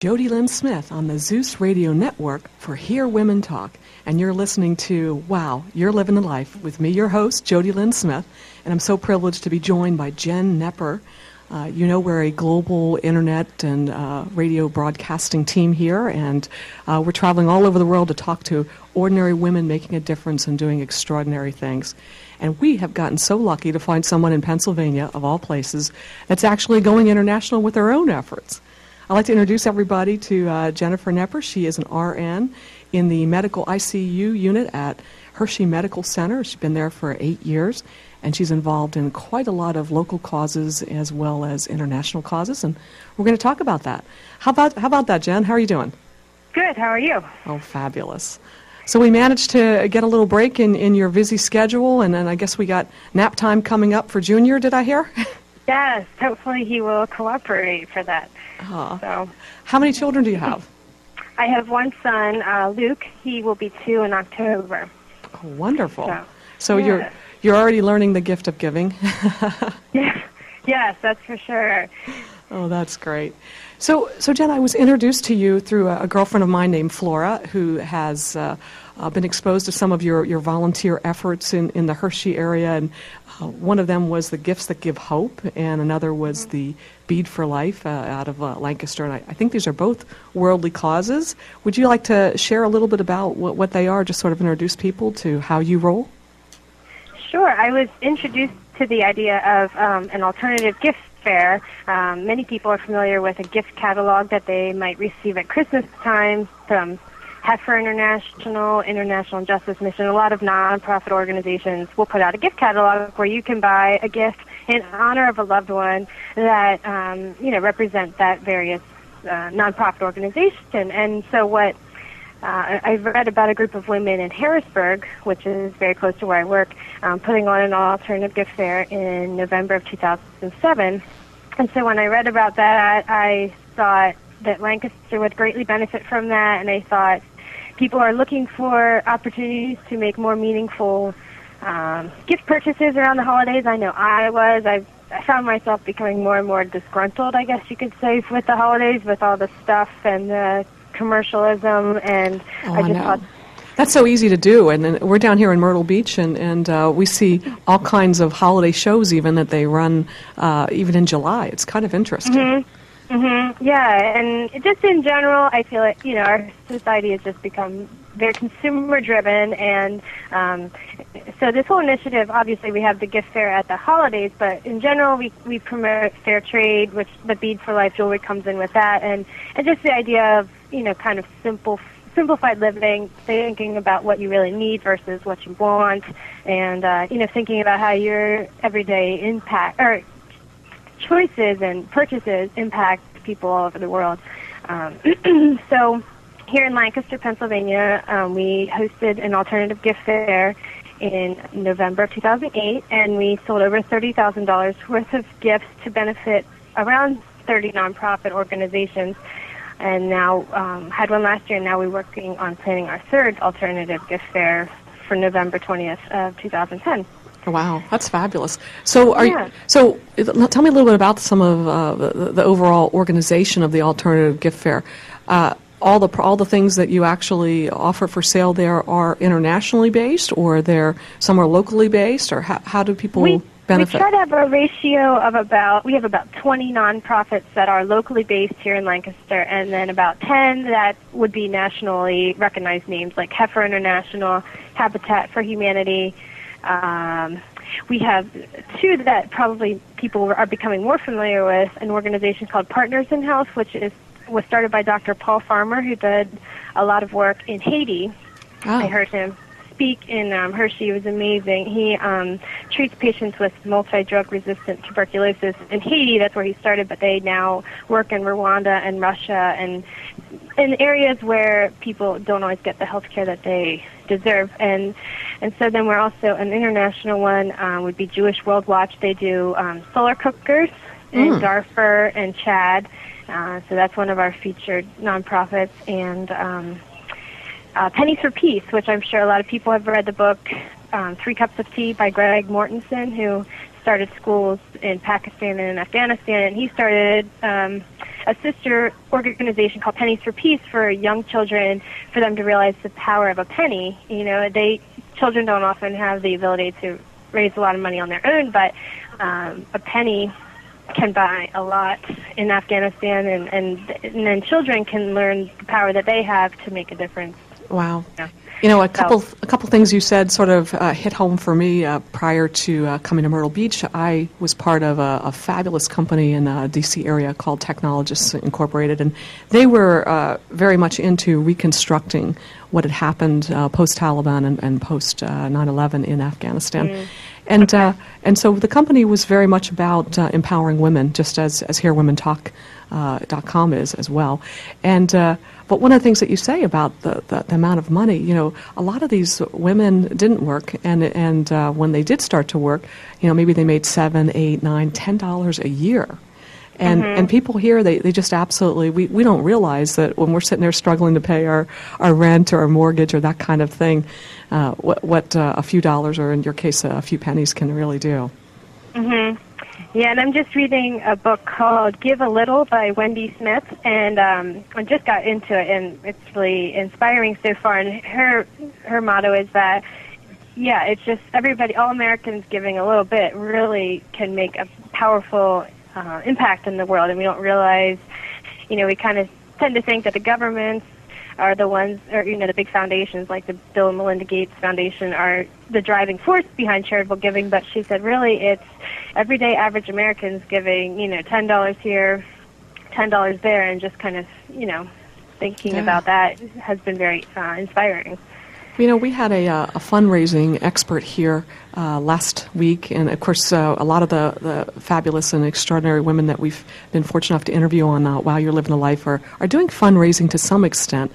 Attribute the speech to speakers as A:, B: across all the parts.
A: Jody Lynn Smith on the Zeus Radio Network for Hear Women Talk. And you're listening to Wow, You're Living the Life with me, your host, Jody Lynn Smith. And I'm so privileged to be joined by Jen Nepper. Uh, you know, we're a global internet and uh, radio broadcasting team here, and uh, we're traveling all over the world to talk to ordinary women making a difference and doing extraordinary things. And we have gotten so lucky to find someone in Pennsylvania, of all places, that's actually going international with their own efforts. I'd like to introduce everybody to uh, Jennifer Nepper. She is an RN in the medical ICU unit at Hershey Medical Center. She's been there for eight years, and she's involved in quite a lot of local causes as well as international causes. And we're going to talk about that. How about how about that, Jen? How are you doing?
B: Good. How are you?
A: Oh, fabulous. So we managed to get a little break in, in your busy schedule, and then I guess we got nap time coming up for Junior. Did I hear?
B: Yes. Hopefully, he will cooperate for that. So,
A: how many children do you have?
B: I have one son, uh, Luke. He will be two in October.
A: Oh, wonderful.
B: So,
A: So you're you're already learning the gift of giving.
B: Yeah. Yes, that's for sure.
A: oh, that's great. So, so Jen, I was introduced to you through a, a girlfriend of mine named Flora, who has uh, uh, been exposed to some of your, your volunteer efforts in, in the Hershey area, and uh, one of them was the Gifts That Give Hope, and another was the Bead for Life uh, out of uh, Lancaster. And I, I think these are both worldly causes. Would you like to share a little bit about what, what they are, just sort of introduce people to how you roll?
B: Sure. I was introduced to the idea of um, an alternative gift fair. Um, many people are familiar with a gift catalog that they might receive at Christmas time from Heifer International, International Justice Mission. A lot of nonprofit organizations will put out a gift catalog where you can buy a gift in honor of a loved one that um, you know represent that various uh, nonprofit organization. And so what uh, I've read about a group of women in Harrisburg, which is very close to where I work, um, putting on an alternative gift fair in November of 2007. And so when I read about that, I thought that Lancaster would greatly benefit from that, and I thought people are looking for opportunities to make more meaningful um, gift purchases around the holidays. I know I was. I I found myself becoming more and more disgruntled, I guess you could say, with the holidays, with all the stuff and the commercialism, and
A: Oh,
B: I just
A: know.
B: thought
A: That's so easy to do, and, and we're down here in Myrtle Beach, and, and uh, we see all kinds of holiday shows even that they run uh, even in July. It's kind of interesting.
B: Hmm Yeah, and just in general, I feel like you know our society has just become very consumer driven, and um, so this whole initiative, obviously, we have the gift fair at the holidays, but in general, we we promote fair trade, which the Bead for Life jewelry comes in with that, and and just the idea of you know kind of simple. Simplified living, thinking about what you really need versus what you want, and uh, you know, thinking about how your everyday impact or choices and purchases impact people all over the world. Um, so here in Lancaster, Pennsylvania, um, we hosted an alternative gift fair in November of 2008, and we sold over $30,000 worth of gifts to benefit around 30 nonprofit organizations. And now um, had one last year, and now we're working on planning our third alternative gift fair for November 20th of 2010.
A: Wow, that's fabulous. So, are
B: Yeah.
A: you, so tell me a little bit about some of uh, the, the overall organization of the alternative gift fair. Uh, all the all the things that you actually offer for sale there are internationally based, or they're somewhere locally based, or how, how do people
B: we,
A: benefit?
B: We try to have a ratio of about, we have about 20 nonprofits that are locally based here in Lancaster, and then about 10 that would be nationally recognized names like Heifer International, Habitat for Humanity. Um, we have two that probably people are becoming more familiar with an organization called Partners in Health, which is was started by Dr. Paul Farmer, who did a lot of work in Haiti.
A: Ah.
B: I heard him speak in um, Hershey. It was amazing. He um, treats patients with multi-drug resistant tuberculosis in Haiti. That's where he started, but they now work in Rwanda and Russia and in areas where people don't always get the health care that they deserve. And and so then we're also an international one um, would be Jewish World Watch. They do um, solar cookers in
A: Mm.
B: Darfur and Chad. Uh, so that's one of our featured nonprofits. And um, uh, Pennies for Peace, which I'm sure a lot of people have read the book um, Three Cups of Tea by Greg Mortenson, who started schools in Pakistan and in Afghanistan. And he started um, a sister organization called Pennies for Peace for young children, for them to realize the power of a penny. You know, they children don't often have the ability to raise a lot of money on their own, but um, a penny can buy a lot in Afghanistan, and, and and then children can learn the power that they have to make a difference.
A: Wow.
B: Yeah.
A: You know, a couple a couple things you said sort of uh, hit home for me. Uh, prior to uh, coming to Myrtle Beach, I was part of a, a fabulous company in the uh, D.C. area called Technologists Incorporated, and they were uh, very much into reconstructing what had happened uh, post Taliban and, and post 9/11 in Afghanistan. And uh, and so the company was very much about uh, empowering women, just as as Hear Women Talk. Uh, .com is as well, and uh, but one of the things that you say about the, the, the, amount of money, you know, a lot of these women didn't work, and and uh, when they did start to work, you know, maybe they made seven, eight, nine, ten dollars a year, and
B: Mm-hmm.
A: and people here they, they just absolutely we, we don't realize that when we're sitting there struggling to pay our, our rent or our mortgage or that kind of thing, uh, what what uh, a few dollars or in your case a few pennies can really do.
B: Yeah, and I'm just reading a book called Give a Little by Wendy Smith, and um, I just got into it, and it's really inspiring so far. And her her motto is that, yeah, it's just everybody, all Americans giving a little bit really can make a powerful uh, impact in the world, and we don't realize, you know, we kind of tend to think that the governments are the ones, or you know, the big foundations like the Bill and Melinda Gates Foundation are the driving force behind charitable giving. But she said, really, it's everyday average Americans giving, you know, ten dollars here, ten dollars there, and just kind of, you know, thinking
A: Yeah.
B: about that has been very uh, inspiring.
A: You know, we had a, uh, a fundraising expert here uh, last week, and of course, uh, a lot of the, the fabulous and extraordinary women that we've been fortunate enough to interview on uh, While You're Living the Life are, are doing fundraising to some extent.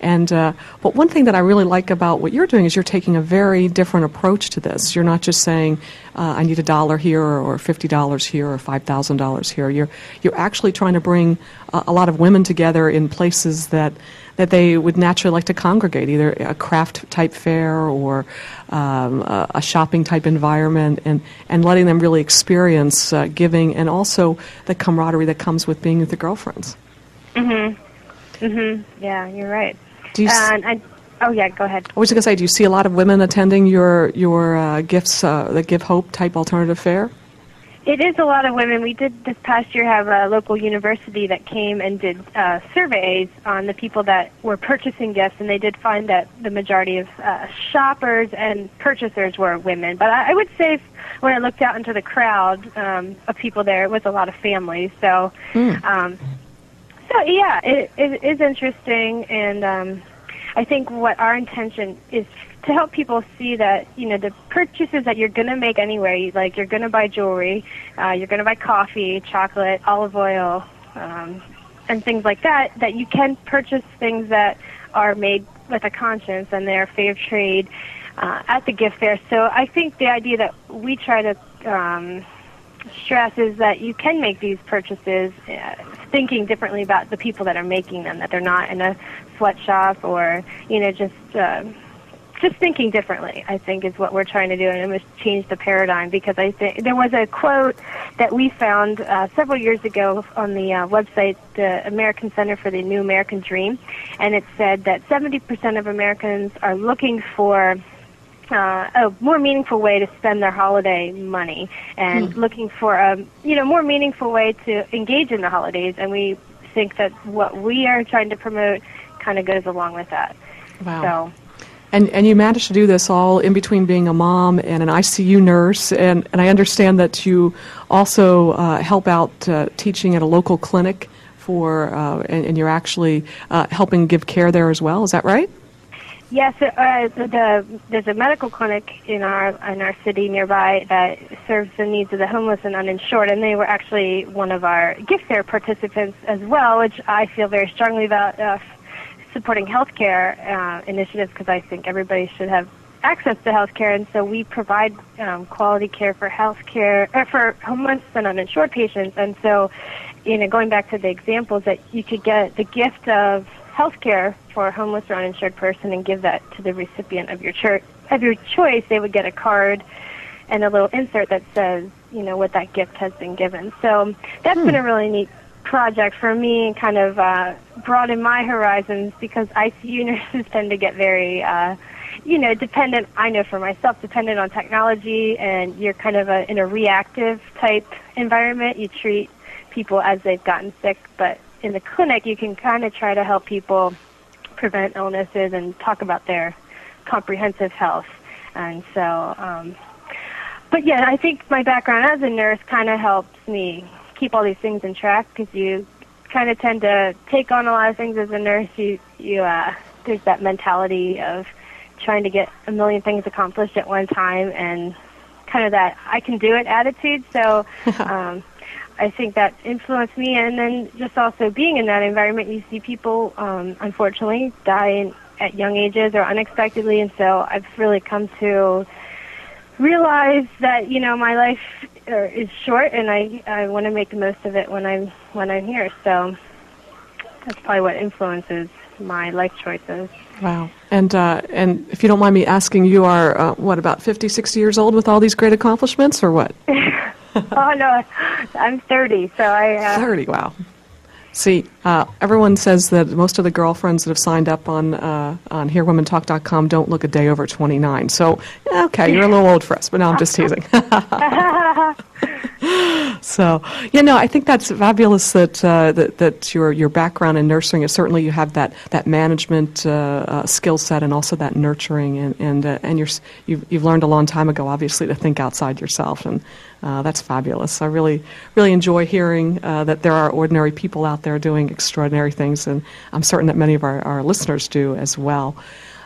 A: And uh, but one thing that I really like about what you're doing is you're taking a very different approach to this. You're not just saying uh, I need a dollar here or, fifty dollars here or five thousand dollars here. You're you're actually trying to bring a, lot of women together in places that that they would naturally like to congregate, either a craft type fair or um, a, a shopping type environment, and, and letting them really experience uh, giving and also the camaraderie that comes with being with the girlfriends. Mhm. Mhm.
B: Yeah, you're right.
A: Do you
B: and I, oh yeah, go ahead.
A: I was going to say, do you see a lot of women attending your your uh, gifts, uh, the Give Hope type alternative fair?
B: It is a lot of women. We did this past year have a local university that came and did uh, surveys on the people that were purchasing gifts, and they did find that the majority of uh, shoppers and purchasers were women. But I, I would say f- when I looked out into the crowd um, of people there, it was a lot of families. So, um, so yeah, it, it is interesting, and um, I think what our intention is to help people see that you know the purchases that you're going to make anywhere, like you're going to buy jewelry, uh, you're going to buy coffee, chocolate, olive oil, um, and things like that. That you can purchase things that are made with a conscience and they're fair trade uh, at the gift fair. So I think the idea that we try to um, stress is that you can make these purchases uh, thinking differently about the people that are making them, that they're not in a sweatshop or, you know, just. Uh, just thinking differently, I think, is what we're trying to do, and it must change the paradigm. Because I think there was a quote that we found uh, several years ago on the uh, website, the American Center for the New American Dream, and it said that 70% of Americans are looking for uh, a more meaningful way to spend their holiday money and looking for a you know more meaningful way to engage in the holidays and we think that what we are trying to promote kind of goes along with that
A: Wow.
B: so
A: And and you managed to do this all in between being a mom and an ICU nurse, and, and I understand that you also uh, help out uh, teaching at a local clinic for, uh, and, and you're actually uh, helping give care there as well. Is that right?
B: Yes, uh, the, the, there's a medical clinic in our in our city nearby that serves the needs of the homeless and uninsured, and they were actually one of our gift fair participants as well, which I feel very strongly about uh, supporting healthcare uh, initiatives because I think everybody should have access to healthcare, and so we provide um, quality care for healthcare uh, for homeless and uninsured patients, and so you know going back to the examples that you could get the gift of health care for a homeless or uninsured person and give that to the recipient of your church of your choice, they would get a card and a little insert that says, you know, what that gift has been given. So that's been a really neat project for me kind of uh, broaden my horizons because ICU nurses tend to get very, uh, you know, dependent. I know for myself, dependent on technology, and you're kind of a, in a reactive type environment. You treat people as they've gotten sick, but in the clinic, you can kind of try to help people prevent illnesses and talk about their comprehensive health. And so, um, but yeah, I think my background as a nurse kind of helps me keep all these things in track because you kind of tend to take on a lot of things as a nurse. You, you, uh, there's that mentality of trying to get a million things accomplished at one time and kind of that I can do it attitude. So, um, I think that influenced me, and then just also being in that environment, you see people, um, unfortunately, die in, at young ages or unexpectedly, and so I've really come to realize that you know my life uh, is short, and I I want to make the most of it when I'm when I'm here. So that's probably what influences my life choices.
A: Wow. And uh, and if you don't mind me asking, you are uh, what about 50, 60 years old with all these great accomplishments, or what?
B: oh no, I'm 30, so I. Uh,
A: 30. Wow. See, uh, everyone says that most of the girlfriends that have signed up on uh, on HearWomenTalk.com don't look a day over 29. So, okay, you're a little old for us, but now I'm just teasing. so, yeah, no, I think that's fabulous that uh, that, that your your background in nursing is certainly you have that that management uh, uh, skill set and also that nurturing and and uh, and you're you've, you've learned a long time ago, obviously, to think outside yourself and. Uh, that's fabulous. I really, really enjoy hearing uh, that there are ordinary people out there doing extraordinary things, and I'm certain that many of our, our listeners do as well.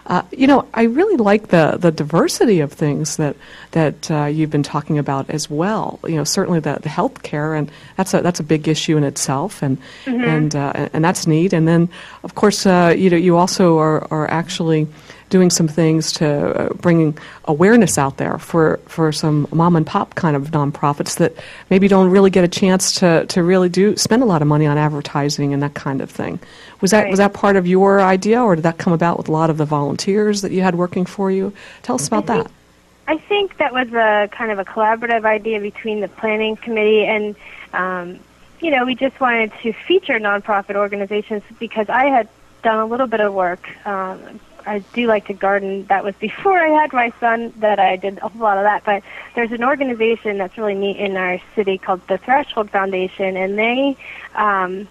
A: Uh, you know, I really like the, the diversity of things that that uh, you've been talking about as well. You know, certainly the, the health care, and that's a that's a big issue in itself, and mm-hmm. and uh, and that's neat. And then, of course, uh, you know, you also are are actually doing some things to uh, bringing awareness out there for, for some mom and pop kind of nonprofits that maybe don't really get a chance to, to really do spend a lot of money on advertising and that kind of thing. Was that
B: right.
A: was that part of your idea, or did that come about with a lot of the volunteers that you had working for you? Tell us about
B: I
A: that.
B: I think that was a kind of a collaborative idea between the planning committee and. Um, you know, we just wanted to feature nonprofit organizations because I had done a little bit of work um, I do like to garden. That was before I had my son that I did a whole lot of that. But there's an organization that's really neat in our city called the Threshold Foundation, and they um,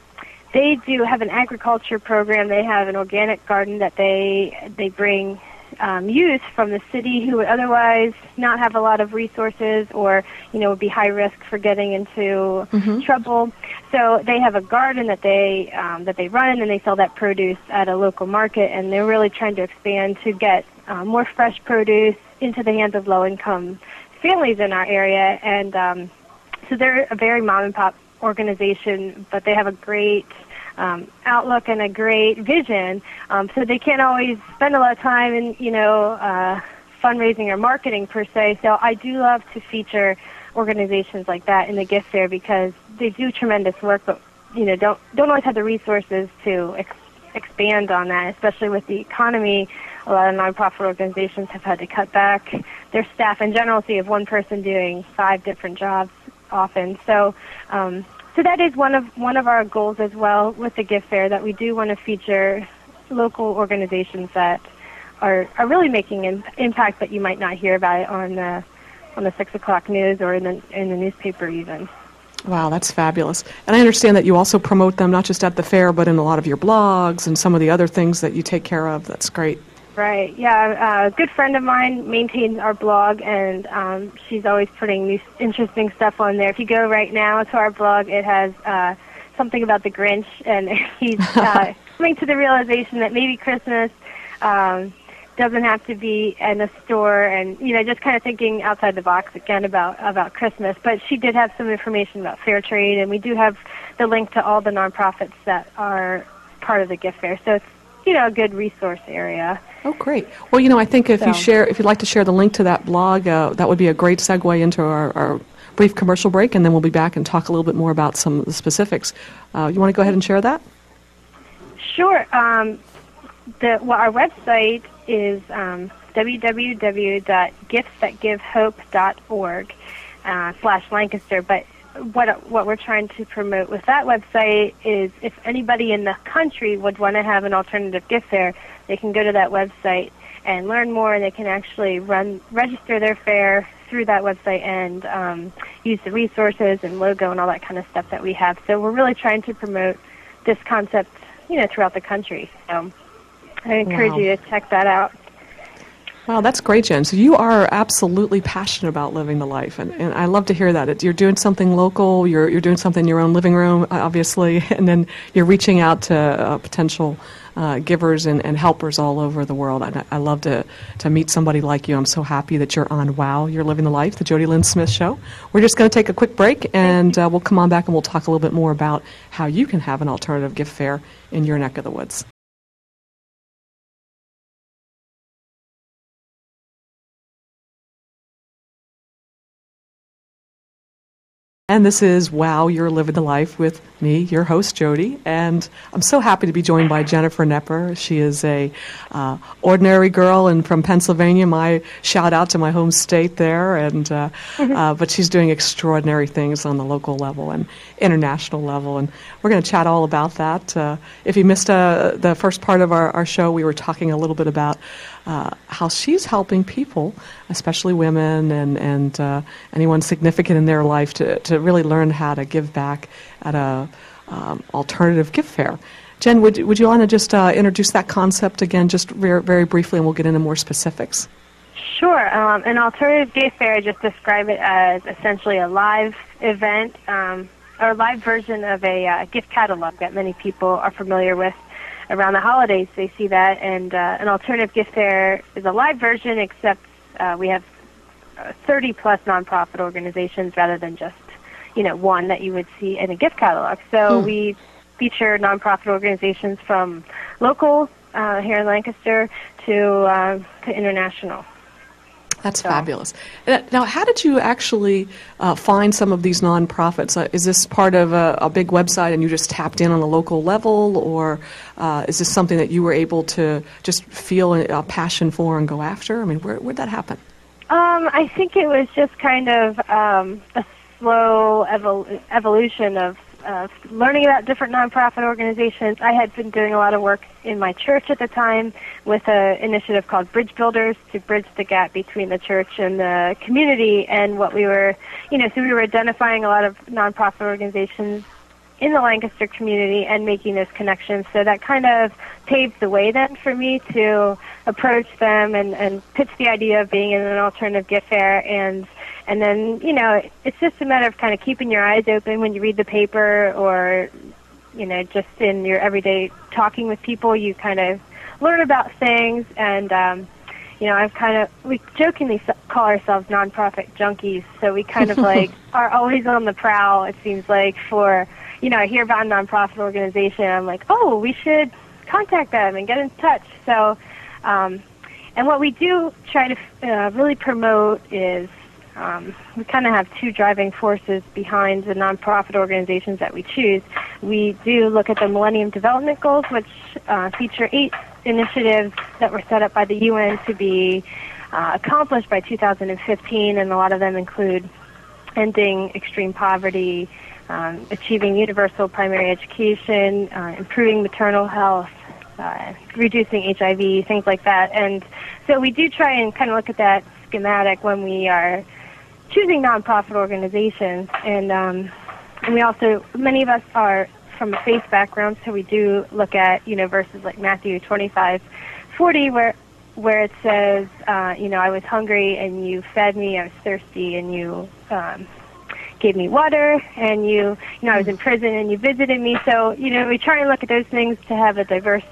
B: they do have an agriculture program. They have an organic garden that they they bring um, youth from the city who would otherwise not have a lot of resources or you know would be high risk for getting into mm-hmm. trouble. So they have a garden that they um, that they run and they sell that produce at a local market and they're really trying to expand to get uh, more fresh produce into the hands of low income families in our area and um, so they're a very mom and pop organization but they have a great um, outlook and a great vision. Um, so they can't always spend a lot of time in, you know, uh, fundraising or marketing per se. So I do love to feature organizations like that in the gift fair because they do tremendous work, but you know, don't don't always have the resources to ex- expand on that, especially with the economy. A lot of nonprofit organizations have had to cut back their staff in general, so you have one person doing five different jobs often. So um, so that is one of one of our goals as well with the gift fair that we do want to feature local organizations that are are really making an impact, that you might not hear about on the on the six o'clock news or in the in the newspaper even.
A: Wow, that's fabulous. And I understand that you also promote them not just at the fair, but in a lot of your blogs and some of the other things that you take care of. That's great.
B: Right. Yeah. a good friend of mine maintains our blog, and um, she's always putting new interesting stuff on there. If you go right now to our blog, it has uh, something about the Grinch, and he's uh, coming to the realization that maybe Christmas um, doesn't have to be in a store, and you know, just kind of thinking outside the box again about about Christmas. But she did have some information about fair trade, and we do have the link to all the nonprofits that are part of the gift fair. So it's you know a good resource area.
A: Oh, great. Well, you know, I think if so. you share, if you'd like to share the link to that blog, uh, that would be a great segue into our, our, brief commercial break, and then we'll be back and talk a little bit more about some of the specifics. Uh, you want to go ahead and share that?
B: Sure. Um, the, well, our website is um, www.giftsthatgivehope.org uh, slash Lancaster, but what what we're trying to promote with that website is if anybody in the country would want to have an alternative gift fair, they can go to that website and learn more. They can actually run register their fair through that website and um, use the resources and logo and all that kind of stuff that we have. So we're really trying to promote this concept, you know, throughout the country. So I encourage
A: Wow.
B: you to check that out.
A: Wow, that's great, Jen. So you are absolutely passionate about living the life, and, and I love to hear that. It, you're doing something local, you're, you're doing something in your own living room, obviously, and then you're reaching out to uh, potential uh, givers and, and helpers all over the world. I, I love to, to meet somebody like you. I'm so happy that you're on Wow, You're Living the Life, the Jody Lynn Smith Show. We're just going to take a quick break, and uh, we'll come on back and we'll talk a little bit more about how you can have an alternative gift fair in your neck of the woods. And this is Wow, You're Living the Life with me, your host, Jody. And I'm so happy to be joined by Jennifer Nepper. She is a uh, ordinary girl and from Pennsylvania. My shout out to my home state there. And uh, uh, but she's doing extraordinary things on the local level and international level. And we're going to chat all about that. Uh, if you missed uh, the first part of our, our show, we were talking a little bit about uh, how she's helping people, especially women and, and uh, anyone significant in their life, to, to really learn how to give back at a um, alternative gift fair. Jen, would, would you want to just uh, introduce that concept again, just very, very briefly, and we'll get into more specifics?
B: Sure. Um, an alternative gift fair, I just describe it as essentially a live event um, or a live version of a uh, gift catalog that many people are familiar with around the holidays. They see that, and uh, an alternative gift fair is a live version, except uh, we have uh, 30 plus nonprofit organizations rather than just you know one that you would see in a gift catalog. So
A: Hmm.
B: we feature nonprofit organizations from local uh, here in Lancaster to uh, to international.
A: That's
B: So-
A: fabulous. Now, how did you actually uh, find some of these nonprofits? Uh, is this part of a, a big website and you just tapped in on a local level, or uh, is this something that you were able to just feel a, a passion for and go after? I mean, where, where'd that happen?
B: Um, I think it was just kind of um, a slow evol- evolution of uh, learning about different nonprofit organizations. I had been doing a lot of work in my church at the time with an initiative called Bridge Builders to bridge the gap between the church and the community. And what we were, you know, so we were identifying a lot of nonprofit organizations in the Lancaster community and making those connections. So that kind of paved the way then for me to approach them and, and pitch the idea of being in an alternative gift fair and and then, you know, it's just a matter of kind of keeping your eyes open when you read the paper or you know, just in your everyday talking with people, you kind of learn about things and um you know, I've kind of we jokingly call ourselves nonprofit junkies, so we kind of like are always on the prowl. It seems like for you know, I hear about a nonprofit organization, I'm like, oh, we should contact them and get in touch. So, um, and what we do try to uh, really promote is um, we kind of have two driving forces behind the nonprofit organizations that we choose. We do look at the Millennium Development Goals, which uh, feature eight initiatives that were set up by the UN to be uh, accomplished by 2015, and a lot of them include ending extreme poverty, um, achieving universal primary education, uh, improving maternal health, uh, reducing HIV, things like that. And so we do try and kind of look at that schematic when we are choosing nonprofit organizations. And, um, and we also, many of us are from a faith background, so we do look at, you know, verses like Matthew twenty five forty where where it says, uh, you know, I was hungry and you fed me, I was thirsty and you um, gave me water, and you, you know, I was in prison and you visited me. So, you know, we try and look at those things to have a diverse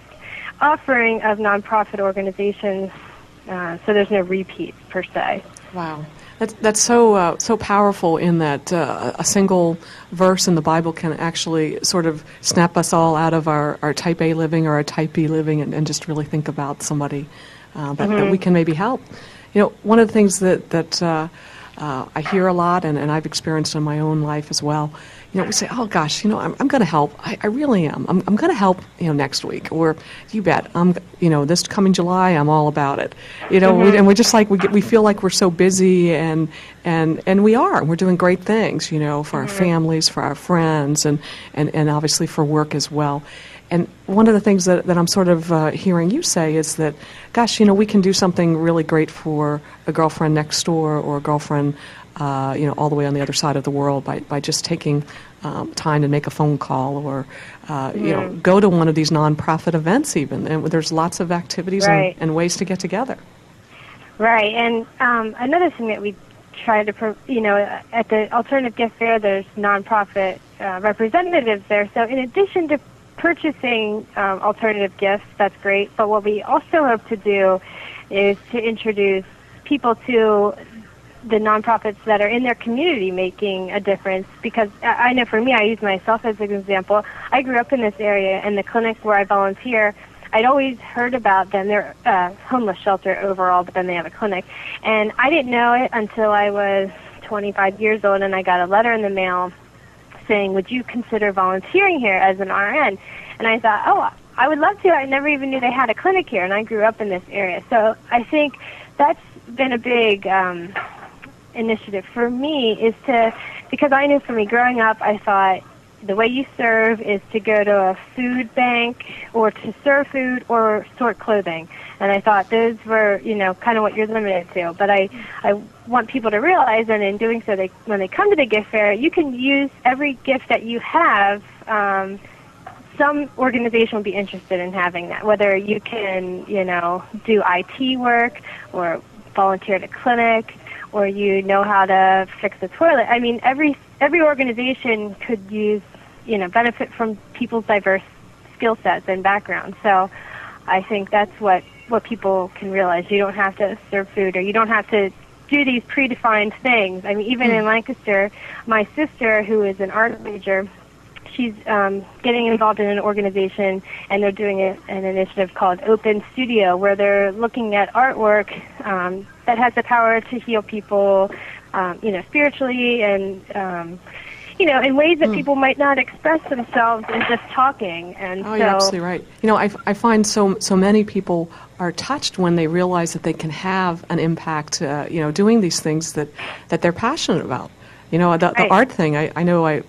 B: offering of nonprofit organizations, uh, so there's no repeat per se.
A: Wow. That's, that's so uh, so powerful in that uh, a single verse in the Bible can actually sort of snap us all out of our, our type A living or our type B living and, and just really think about somebody uh, that, that we can maybe help. You know, one of the things that, that uh, uh, I hear a lot, and, and I've experienced in my own life as well. You know, we say, "Oh gosh, you know, I'm, I'm going to help. I, I really am. I'm, I'm going to help. You know, next week, or you bet. I'm, you know, this coming July, I'm all about it. You know, we, and we're just like we get, we feel like we're so busy, and and and we are. We're doing great things, you know, for our families, for our friends, and and and obviously for work as well. And one of the things that, that I'm sort of uh, hearing you say is that, gosh, you know, we can do something really great for a girlfriend next door or a girlfriend, uh, you know, all the way on the other side of the world by, by just taking um, time to make a phone call or, uh, you know, go to one of these nonprofit events even. And there's lots of activities
B: Right.
A: and, and ways to get together.
B: Right, and um, another thing that we try to, pro- you know, at the Alternative Gift Fair, there's nonprofit uh, representatives there. So in addition to purchasing um, alternative gifts, that's great. But what we also hope to do is to introduce people to the nonprofits that are in their community making a difference because I know for me, I use myself as an example. I grew up in this area, and the clinics where I volunteer, I'd always heard about them. They're a homeless shelter overall, but then they have a clinic. And I didn't know it until I was 25 years old, and I got a letter in the mail saying, "Would you consider volunteering here as an RN?" And I thought, "Oh, I would love to. I never even knew they had a clinic here, and I grew up in this area." So I think that's been a big um, initiative for me is to because I knew for me growing up, I thought the way you serve is to go to a food bank or to serve food or sort clothing. And I thought those were, you know, kind of what you're limited to. But I, I want people to realize, and in doing so, they when they come to the gift fair, you can use every gift that you have. Um, some organization will be interested in having that. Whether you can, you know, do IT work or volunteer at a clinic, or you know how to fix a toilet. I mean, every every organization could use, you know, benefit from people's diverse skill sets and backgrounds. So, I think that's what what people can realize. You don't have to serve food, or you don't have to do these predefined things. I mean, even in Lancaster, my sister, who is an art major, she's um, getting involved in an organization and they're doing a, an initiative called Open Studio where they're looking at artwork um, that has the power to heal people, um, you know, spiritually and, um, you know, in ways that people might not express themselves in just talking. And
A: Oh,
B: so,
A: you're absolutely right. You know, I, I find so so many people are touched when they realize that they can have an impact. Uh, you know, doing these things that that they're passionate about. You know, the, the
B: Right.
A: art thing. I, I know. I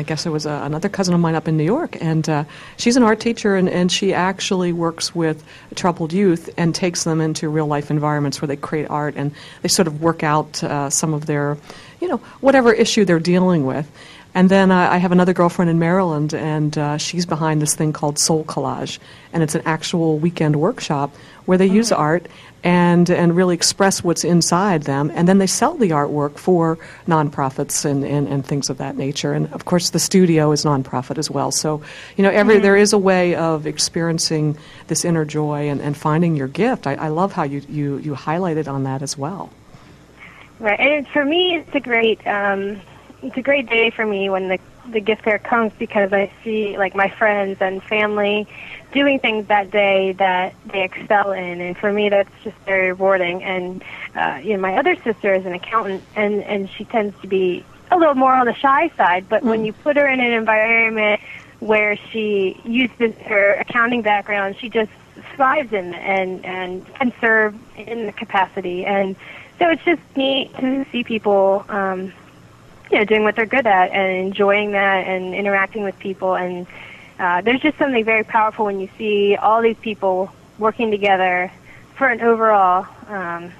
A: I guess there was a, another cousin of mine up in New York, and uh, she's an art teacher, and, and she actually works with troubled youth and takes them into real life environments where they create art and they sort of work out uh, some of their, you know, whatever issue they're dealing with. And then uh, I have another girlfriend in Maryland, and uh, she's behind this thing called Soul Collage, and it's an actual weekend workshop where they use art and and really express what's inside them, and then they sell the artwork for nonprofits and, and, and things of that nature. And of course, the studio is nonprofit as well. So you know, every there is a way of experiencing this inner joy and, and finding your gift. I, I love how you, you you highlighted on that as well.
B: Right, and for me, it's a great um, it's a great day for me when the the gift fair comes because I see like my friends and family doing things that day that they excel in, and for me, that's just very rewarding. And uh, you know, my other sister is an accountant, and and she tends to be a little more on the shy side, but when you put her in an environment where she uses her accounting background, she just thrives in and and can serve in the capacity. And so it's just neat to see people um you know doing what they're good at and enjoying that and interacting with people. And uh there's just something very powerful when you see all these people working together for an overall um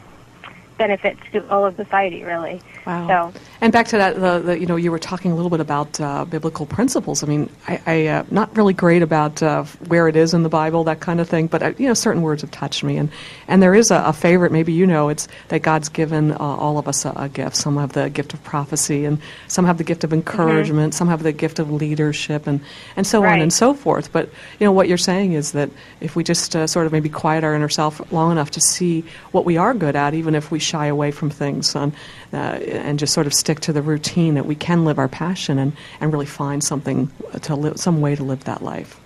B: benefit to all of society really
A: Wow.
B: so
A: And back to that, the, the, you know, you were talking a little bit about uh, biblical principles. I mean, I, I uh, not really great about uh, where it is in the Bible, that kind of thing. But uh, you know, certain words have touched me, and and there is a, a favorite. Maybe you know, it's that God's given uh, all of us a, a gift. Some have the gift of prophecy, and some have the gift of encouragement. Some have the gift of leadership, and and so on and so forth. But you know, what you're saying is that if we just uh, sort of maybe quiet our inner self long enough to see what we are good at, even if we shy away from things, on, uh, and just sort of stick to the routine, that we can live our passion and, and really find something to live, some way to live that life.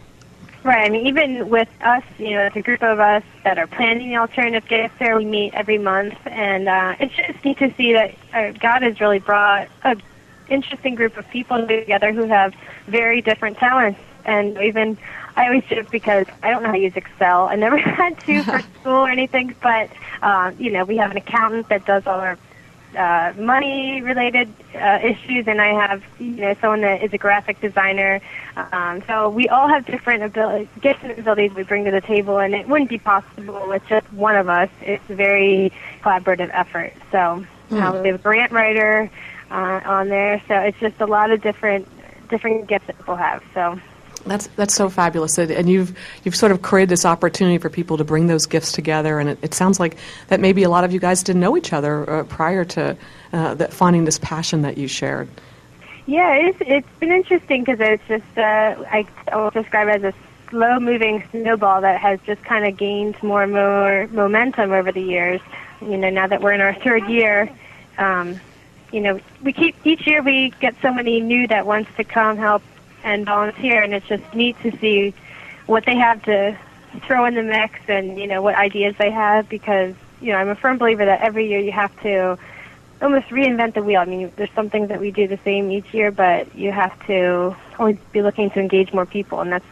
B: Right. I mean, even with us, you know, it's a group of us that are planning the alternative gift fair. We meet every month, and uh, it's just neat to see that uh, God has really brought a interesting group of people together who have very different talents. And even I always joke because I don't know how to use Excel. I never had to for school or anything, but um, you know, we have an accountant that does all our uh, money related uh, issues, and I have you know someone that is a graphic designer. Um, so we all have different abilities, gifts and abilities we bring to the table, and it wouldn't be possible with just one of us. It's a very collaborative effort. So mm. uh, we have a grant writer uh, on there, so it's just a lot of different different gifts that people have. So
A: that's that's so fabulous, and you've you've sort of created this opportunity for people to bring those gifts together, and it, it sounds like that maybe a lot of you guys didn't know each other uh, prior to uh, that finding this passion that you shared.
B: Yeah, it's it's been interesting because it's just uh, I will describe it as a slow moving snowball that has just kind of gained more and more momentum over the years. You know, now that we're in our third year. Um, you know, we keep each year we get so many new that wants to come help and volunteer, and it's just neat to see what they have to throw in the mix and you know what ideas they have because you know I'm a firm believer that every year you have to almost reinvent the wheel. I mean, there's some things that we do the same each year, but you have to always be looking to engage more people, and that's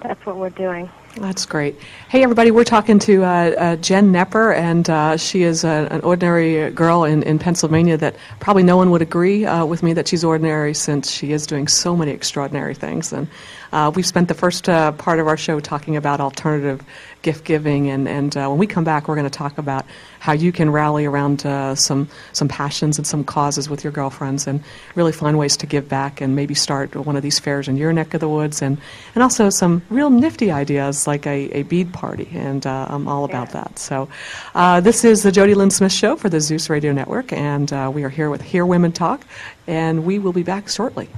B: that's what we're doing.
A: That's great. Hey, everybody, we're talking to uh, uh, Jen Nepper, and uh, she is a, an ordinary girl in, in Pennsylvania that probably no one would agree uh, with me that she's ordinary since she is doing so many extraordinary things. And uh, we've spent the first uh, part of our show talking about alternative gift giving, and, and when we come back, we're going to talk about how you can rally around uh, some some passions and some causes with your girlfriends and really find ways to give back and maybe start one of these fairs in your neck of the woods and and also some real nifty ideas like a, a bead party and uh, I'm all about that. So uh, this is the Jody Lynn Smith Show for the Zeus Radio Network and uh, we are here with Hear Women Talk and we will be back shortly.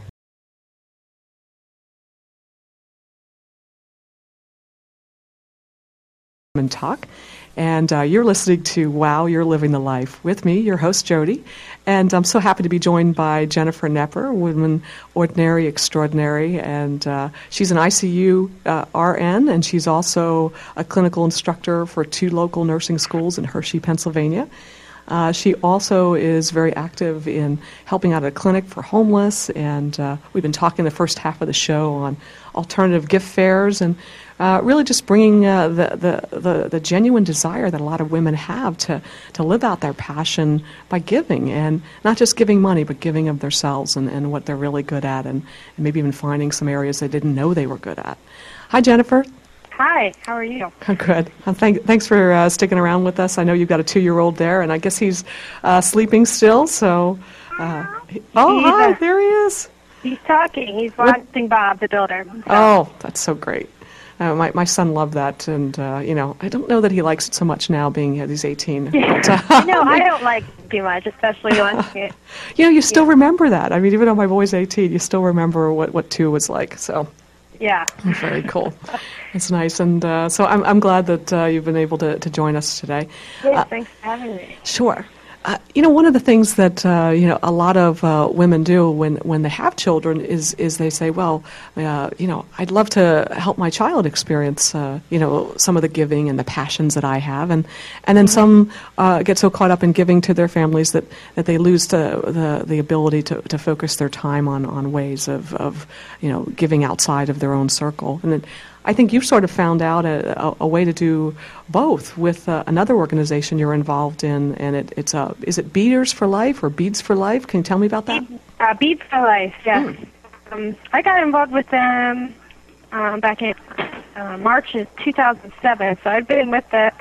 A: And talk. And uh, you're listening to Wow, You're Living the Life with me, your host, Jody. And I'm so happy to be joined by Jennifer Nepper, woman ordinary, extraordinary. And uh, she's an ICU uh, RN, and she's also a clinical instructor for two local nursing schools in Hershey, Pennsylvania. Uh, she also is very active in helping out at a clinic for homeless, and uh, we've been talking the first half of the show on alternative gift fairs and uh, really just bringing uh, the, the, the, the, genuine desire that a lot of women have to, to live out their passion by giving, and not just giving money, but giving of themselves and, and what they're really good at, and, and maybe even finding some areas they didn't know they were good at. Hi, Jennifer.
B: Hi, how are you?
A: Good. Uh, thank, thanks for uh, sticking around with us. I know you've got a two year old there, and I guess he's uh, sleeping still, so. Uh, oh, hi, there he is.
B: He's talking. He's watching Bob the Builder. So.
A: Oh, that's so great. Uh, my, my son loved that, and uh, you know, I don't know that he likes it so much now, being uh, he's 18.
B: But, uh, no, I don't like it too much, especially it.
A: you know, you still yeah. remember that. I mean, even though my boy's 18, you still remember what what two was like. So.
B: Yeah.
A: Very cool. It's nice, and uh, so I'm I'm glad that uh, you've been able to, to join us today.
B: Yes, thanks for having me.
A: Sure. Uh, you know, one of the things that uh, you know a lot of uh, women do when, when they have children is is they say, well, uh, you know, I'd love to help my child experience, uh, you know, some of the giving and the passions that I have, and and then some uh, get so caught up in giving to their families that, that they lose the, the the ability to, to focus their time on, on ways of, of you know giving outside of their own circle, and then I think you've sort of found out a, a, a way to do both with uh, another organization you're involved in, and it, it's a is it Beaders for Life or Beads for Life? Can you tell me about that?
B: Uh, Beads for Life, yes. Mm. Um, I got involved with them um, back in uh, March of 2007, so I've been with the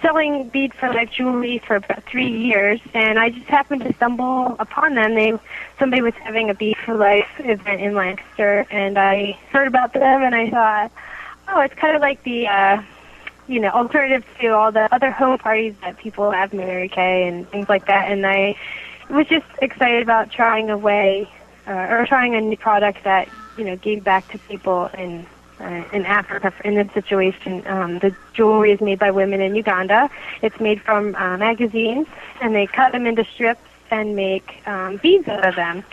B: selling bead for life jewelry for about three years, and I just happened to stumble upon them. They somebody was having a bead for life event in Lancaster, and I heard about them, and I thought Oh, it's kind of like the, uh, you know, alternative to all the other home parties that people have, Mary Kay and things like that. And I was just excited about trying a way, uh, or trying a new product that, you know, gave back to people in uh, in Africa in this situation. Um, the jewelry is made by women in Uganda. It's made from uh, magazines, and they cut them into strips and make um, beads out of them.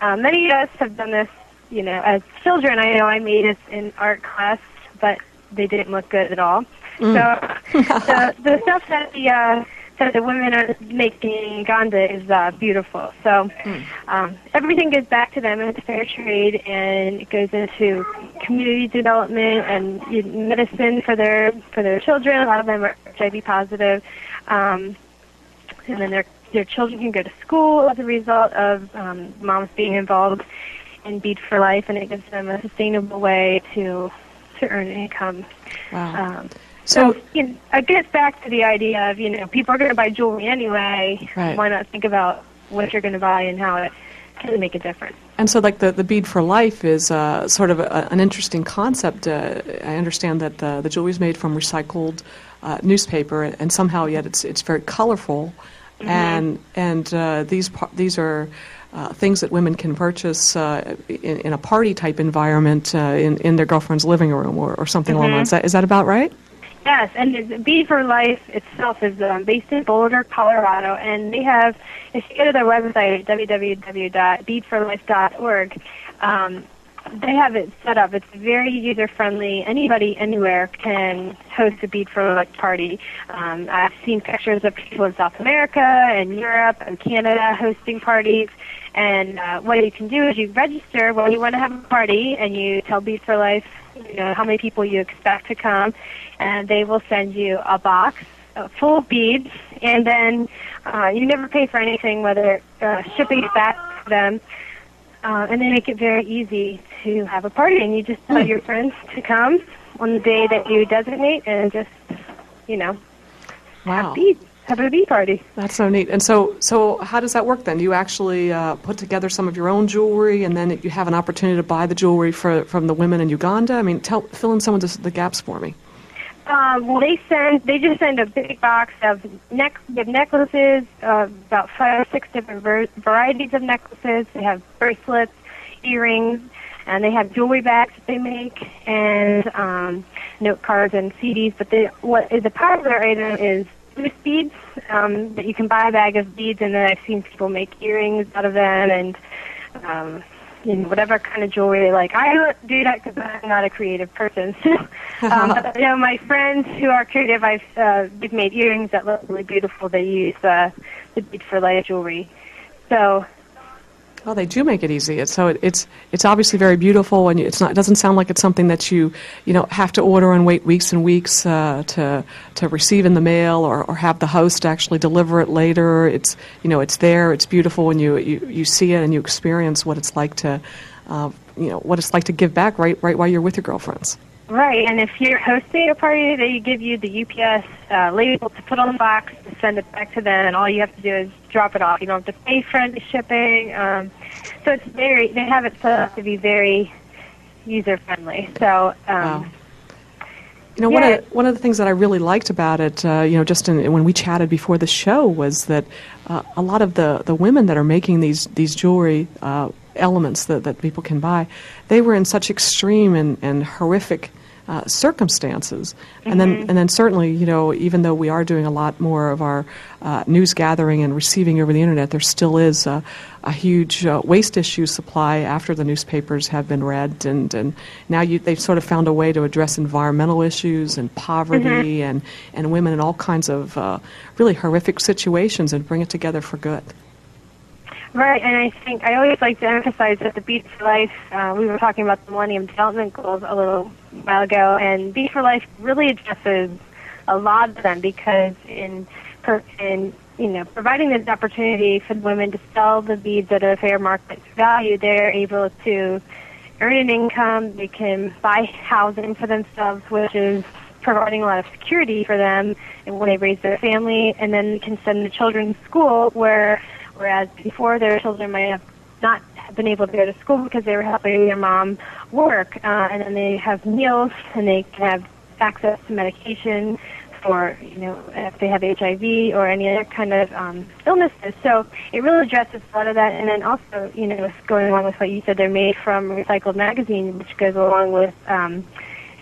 B: Uh, many of us have done this, you know, as children. I know I made it in art class but they didn't look good at all. Mm. So the the stuff that the uh, that the women are making in Uganda is uh, beautiful. So mm. um, everything goes back to them. And it's fair trade, and it goes into community development and medicine for their for their children. A lot of them are HIV positive, um, and then their their children can go to school as a result of um, moms being involved in Bead for Life, and it gives them a sustainable way to to earn income.
A: Wow. Um,
B: so, so you know, it gets back to the idea of you know people are going to buy jewelry anyway.
A: Right.
B: Why not think about what you're going to buy and how it can make a difference?
A: And so, like the, the bead for life is uh, sort of a, an interesting concept. Uh, I understand that the, the jewelry is made from recycled uh, newspaper, and somehow yet it's it's very colorful, mm-hmm. and and uh, these these are. Uh, things that women can purchase uh, in, in, a party type environment in, in their girlfriend's living room or, or something mm-hmm. along those lines. Is that about right?
B: Yes, and Bead for Life itself is um, based in Boulder, Colorado, and they have, if you go to their website, www.beadforlife.org, um, they have it set up. It's very user friendly. Anybody, anywhere can host a Bead for Life party. Um, I've seen pictures of people in South America and Europe and Canada hosting parties. And uh, what you can do is you register when you want to have a party, and you tell Bead for Life you know how many people you expect to come, and they will send you a box full of beads, and then uh, you never pay for anything, whether uh, shipping back to them. Uh, and they make it very easy to have a party, and you just tell your friends to come on the day that you designate, and just you know
A: wow.
B: have beads have a bee party.
A: That's so neat. And so, so how does that work then? Do you actually uh, put together some of your own jewelry, and then you have an opportunity to buy the jewelry for, from the women in Uganda? I mean, tell, fill in some of the, the gaps for me.
B: Um, well, they send they just send a big box of neck have necklaces, uh, about five or six different ver- varieties of necklaces. They have bracelets, earrings, and they have jewelry bags that they make, and um, note cards and CDs. But they, what is a popular item is loose beads um, that you can buy a bag of beads, and then I've seen people make earrings out of them and um, you know whatever kind of jewelry they like. I don't do that because I'm not a creative person. um, but, you know, my friends who are creative, I've uh, they've made earrings that look really beautiful. They use uh, the Bead for Life jewelry. So
A: well, they do make it easy. It's, so it, it's it's obviously very beautiful, and it's not. It doesn't sound like it's something that you you know have to order and wait weeks and weeks uh, to to receive in the mail, or, or have the host actually deliver it later. It's you know it's there. It's beautiful, and you you, you see it and you experience what it's like to uh, you know what it's like to give back right right while you're with your girlfriends.
B: Right, and if you're hosting a party, they give you the UPS uh, label to put on the box to send it back to them, and all you have to do is drop it off. You don't have to pay for any shipping. Um, so it's very, they have it set up to be very user friendly. So, um,
A: wow. You know,
B: yeah.
A: one of one of the things that I really liked about it, uh, you know, just in, when we chatted before the show, was that uh, a lot of the, the women that are making these these jewelry uh, elements that, that people can buy, they were in such extreme and, and horrific uh, circumstances. Mm-hmm. And then,
B: Mm-hmm.
A: and then certainly, you know, even though we are doing a lot more of our uh, news gathering and receiving over the internet, there still is a, a huge uh, waste issue supply after the newspapers have been read, and and now you, they've sort of found a way to address environmental issues and poverty
B: Mm-hmm.
A: and and women in all kinds of uh, really horrific situations and bring it together for good.
B: Right, and I think I always like to emphasize that the for Life, uh, we were talking about the Millennium Development Goals a little while ago, and Bead for Life really addresses a lot of them because in, in you know, providing this opportunity for women to sell the beads at a fair market value, they're able to earn an income. They can buy housing for themselves, which is providing a lot of security for them and when they raise their family, and then can send the children to school where whereas before their children might have not been able to go to school because they were helping their mom work, uh, and then they have meals and they can have access to medication for you know if they have HIV or any other kind of um, illnesses. So it really addresses a lot of that, and then also you know going along with what you said, they're made from recycled magazine, which goes along with um,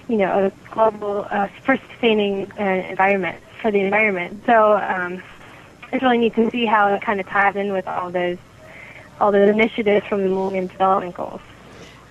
B: you know a global uh, for sustaining uh, environment for the environment. So um, it's really neat to see how it kind of ties in with all those all those initiatives from the Millennium Development Goals.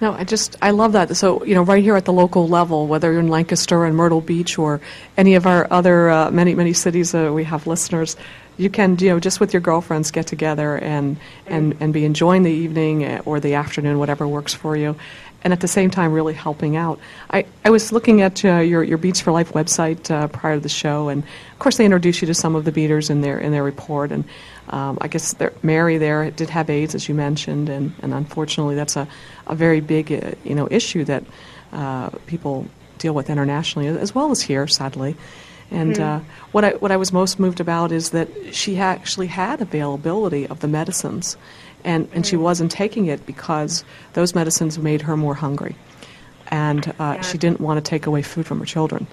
A: No, I just I love that. So you know, right here at the local level, whether you're in Lancaster and Myrtle Beach or any of our other uh, many many cities, uh, we have listeners. You can you know just with your girlfriends get together and and and be enjoying the evening uh, or the afternoon, whatever works for you, and at the same time really helping out. I, I was looking at uh, your your Beads for Life website uh, prior to the show, and of course they introduce you to some of the beaders in their in their report and. Um, I guess there, Mary there did have AIDS, as you mentioned, and, and unfortunately, that's a, a very big uh, you know issue that uh, people deal with internationally as well as here, sadly. And uh, what I what I was most moved about is that she actually had availability of the medicines, and, and she wasn't taking it because those medicines made her more hungry, and uh, she didn't want to take away food from her children.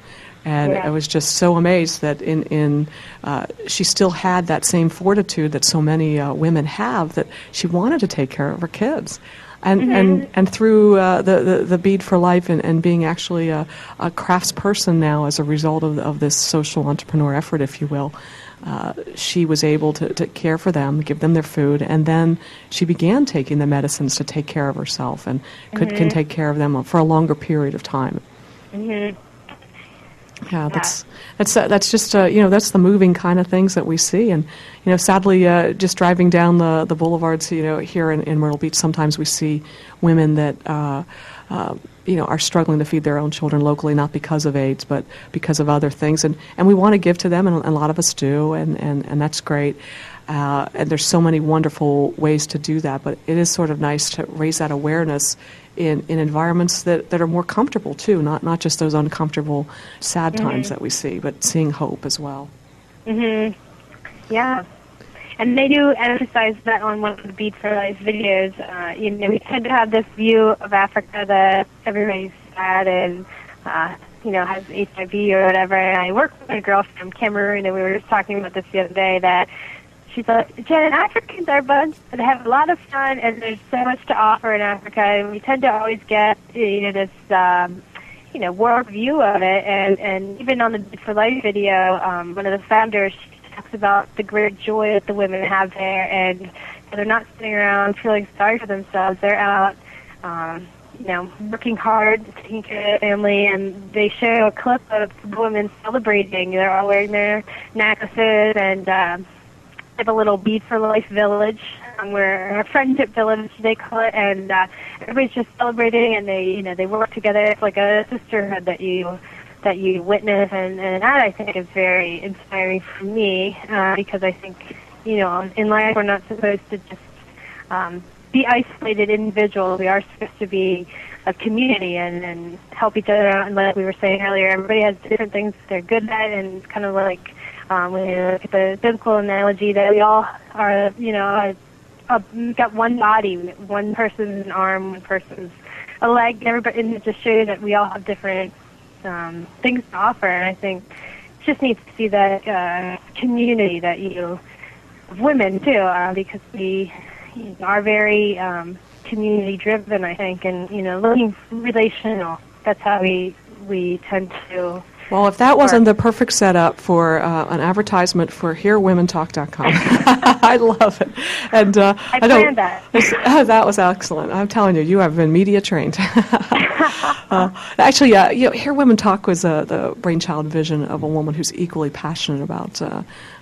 A: And
B: Yeah.
A: I was just so amazed that in, in uh, she still had that same fortitude that so many uh, women have that she wanted to take care of her kids. And, and, and through uh, the, the, the Bead for Life and, and being actually a, a craftsperson now as a result of, of this social entrepreneur effort, if you will, uh, she was able to, to care for them, give them their food, and then she began taking the medicines to take care of herself and could, can take care of them for a longer period of time. Yeah, that's that's uh, that's just uh, you know that's the moving kind of things that we see, and you know sadly, uh, just driving down the the boulevards, you know, here in, in Myrtle Beach, sometimes we see women that. Uh, uh, you know, are struggling to feed their own children locally, not because of AIDS, but because of other things, and and we want to give to them, and a lot of us do, and and and that's great. Uh, and there's so many wonderful ways to do that, but it is sort of nice to raise that awareness in, in environments that, that are more comfortable too, not not just those uncomfortable, sad times that we see, but seeing hope as well. Mhm.
B: Yeah. And they do emphasize that on one of the Bead for Life videos. Uh, you know, we tend to have this view of Africa that everybody's sad and, uh, you know, has HIV or whatever. And I work with a girl from Cameroon, and we were just talking about this the other day that she's like, Jen, Africans are a bunch that have a lot of fun, and there's so much to offer in Africa. And we tend to always get, you know, this. Um, you know, world view of it, and and even on the for Life video, um, one of the founders she talks about the great joy that the women have there, and they're not sitting around feeling sorry for themselves. They're out, um, you know, working hard, taking care of their family, and they show a clip of the women celebrating. They're all wearing their necklaces and. Um, have a little Bead for Life village, um, where a friendship village they call it, and uh, everybody's just celebrating, and they you know they work together. It's like a sisterhood that you that you witness, and, and that I think is very inspiring for me uh, because I think you know in life we're not supposed to just um, be isolated individuals. We are supposed to be a community and, and help each other out. And like we were saying earlier, everybody has different things they're good at, and it's kind of like um, when you look at the biblical analogy that we all are, you know, a, a, got one body, one person's an arm, one person's a leg. Everybody, and it just shows that we all have different um, things to offer. And I think it just needs to see that uh, community that you of women too, uh, because we you know, are very um, community driven. I think, and you know, looking relational. That's how we we tend to.
A: Well, if that wasn't the perfect setup for uh, an advertisement for HearWomenTalk.com, I love it. And uh,
B: I
A: don't-
B: planned that.
A: uh, that was excellent. I'm telling you, you have been media trained. uh, actually, uh, you know, Hear Women Talk was uh, the brainchild vision of a woman who's equally passionate about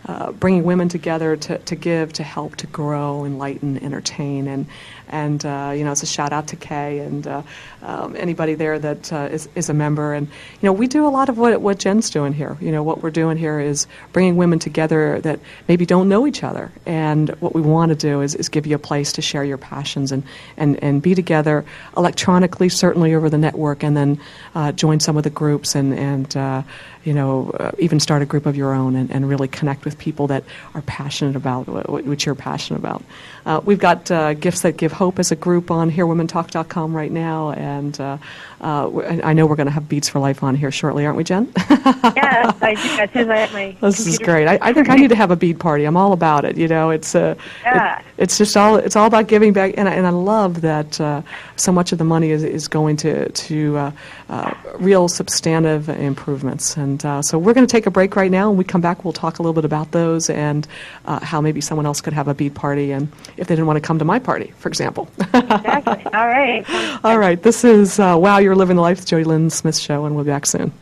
A: uh, bringing women together to, to give, to help, to grow, enlighten, entertain, and and uh, you know, it's a shout out to Kay and uh, um, anybody there that uh, is is a member. And you know, we do a lot of what what Jen's doing here. You know, what we're doing here is bringing women together that maybe don't know each other. And what we want to do is, is give you a place to share your passions and, and, and be together electronically, certainly over the network, and then uh, join some of the groups and, and you know, even start a group of your own and, and really connect with people that are passionate about what, you're passionate about. Uh, we've got uh, Gifts That Give Hope as a group on HearWomenTalk.com right now, and uh, I know we're going to have Beads for Life on here shortly, aren't we, Jen?
B: Yeah, I do. As soon as I have my
A: This is great. I, I think I need to have a bead party. I'm all about it. You know, it's uh,
B: Yeah.
A: it- it's just all it's all about giving back, and I, and I love that uh, so much of the money is, is going to to uh, uh, real substantive improvements. And uh, so we're going to take a break right now. When we come back, we'll talk a little bit about those and uh, how maybe someone else could have a bead party, and if they didn't want to come to my party, for example.
B: Exactly. All right.
A: all right, this is uh, Wow, You're We're living the Life, Jody Lynn Smith Show, and we'll be back soon.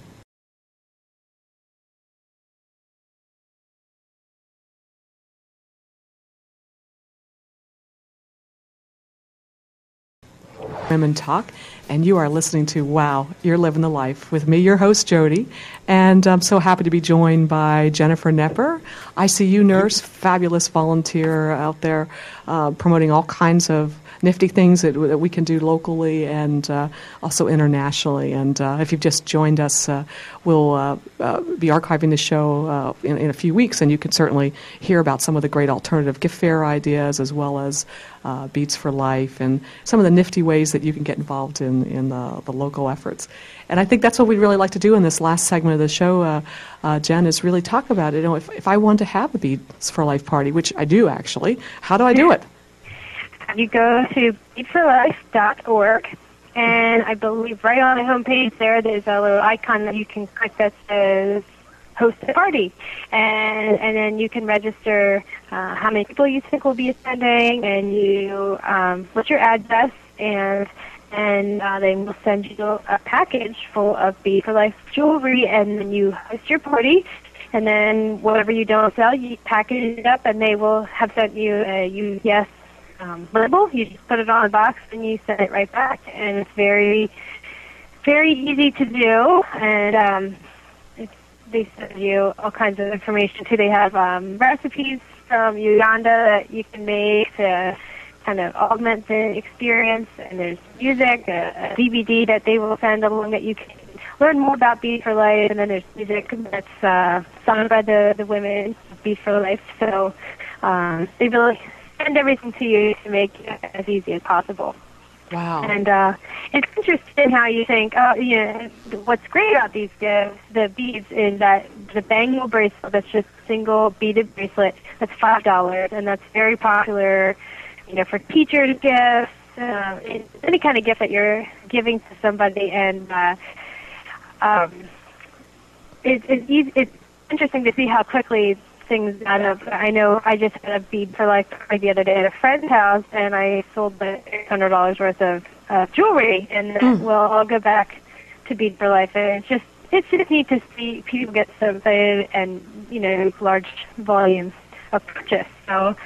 A: Women Talk, and you are listening to Wow, You're Living the Life with me, your host, Jody. And I'm so happy to be joined by Jennifer Nepper, ICU nurse, fabulous volunteer out there uh, promoting all kinds of nifty things that, that we can do locally and uh, also internationally. And uh, if you've just joined us, uh, we'll uh, uh, be archiving the show in, in a few weeks, and you can certainly hear about some of the great alternative gift fair ideas as well as uh, Beads for Life and some of the nifty ways that you can get involved in, in the, the local efforts. And I think that's what we'd really like to do in this last segment of the show, uh, uh, Jen, is really talk about it. You know, if, if I want to have a Beads for Life party, which I do actually, how do I do it?
B: You go to beadforlife.org, and I believe right on the homepage there, there's a little icon that you can click that says host a party, and and then you can register uh, how many people you think will be attending, and you um, what's your address, and and uh, they will send you a package full of Bead for Life jewelry, and then you host your party. And then whatever you don't sell, you package it up, and they will have sent you a UPS um, label. You just put it on a box and you send it right back, and it's very, very easy to do. And um, they send you all kinds of information too. They have um, recipes from Uganda that you can make to kind of augment the experience. And there's music, a, a DVD that they will send along that you can learn more about Bead for Life. And then there's music that's uh, sung by the the women of for Life. So um, they really send everything to you to make it as easy as possible.
A: Wow.
B: And uh, it's interesting how you think, oh, you know, what's great about these gifts, the beads, is that the bangle bracelet that's just a single beaded bracelet, that's five dollars, and that's very popular, you know, for teachers' gifts, uh, any kind of gift that you're giving to somebody, and uh, um, it, easy, it's interesting to see how quickly things add up. I know I just had a bead for life party the other day at a friend's house, and I sold the six hundred dollars worth of uh, jewelry, and then well, I'll go back to bead for life, and it's just it's just neat to see people get so excited and you know large volumes of purchase. So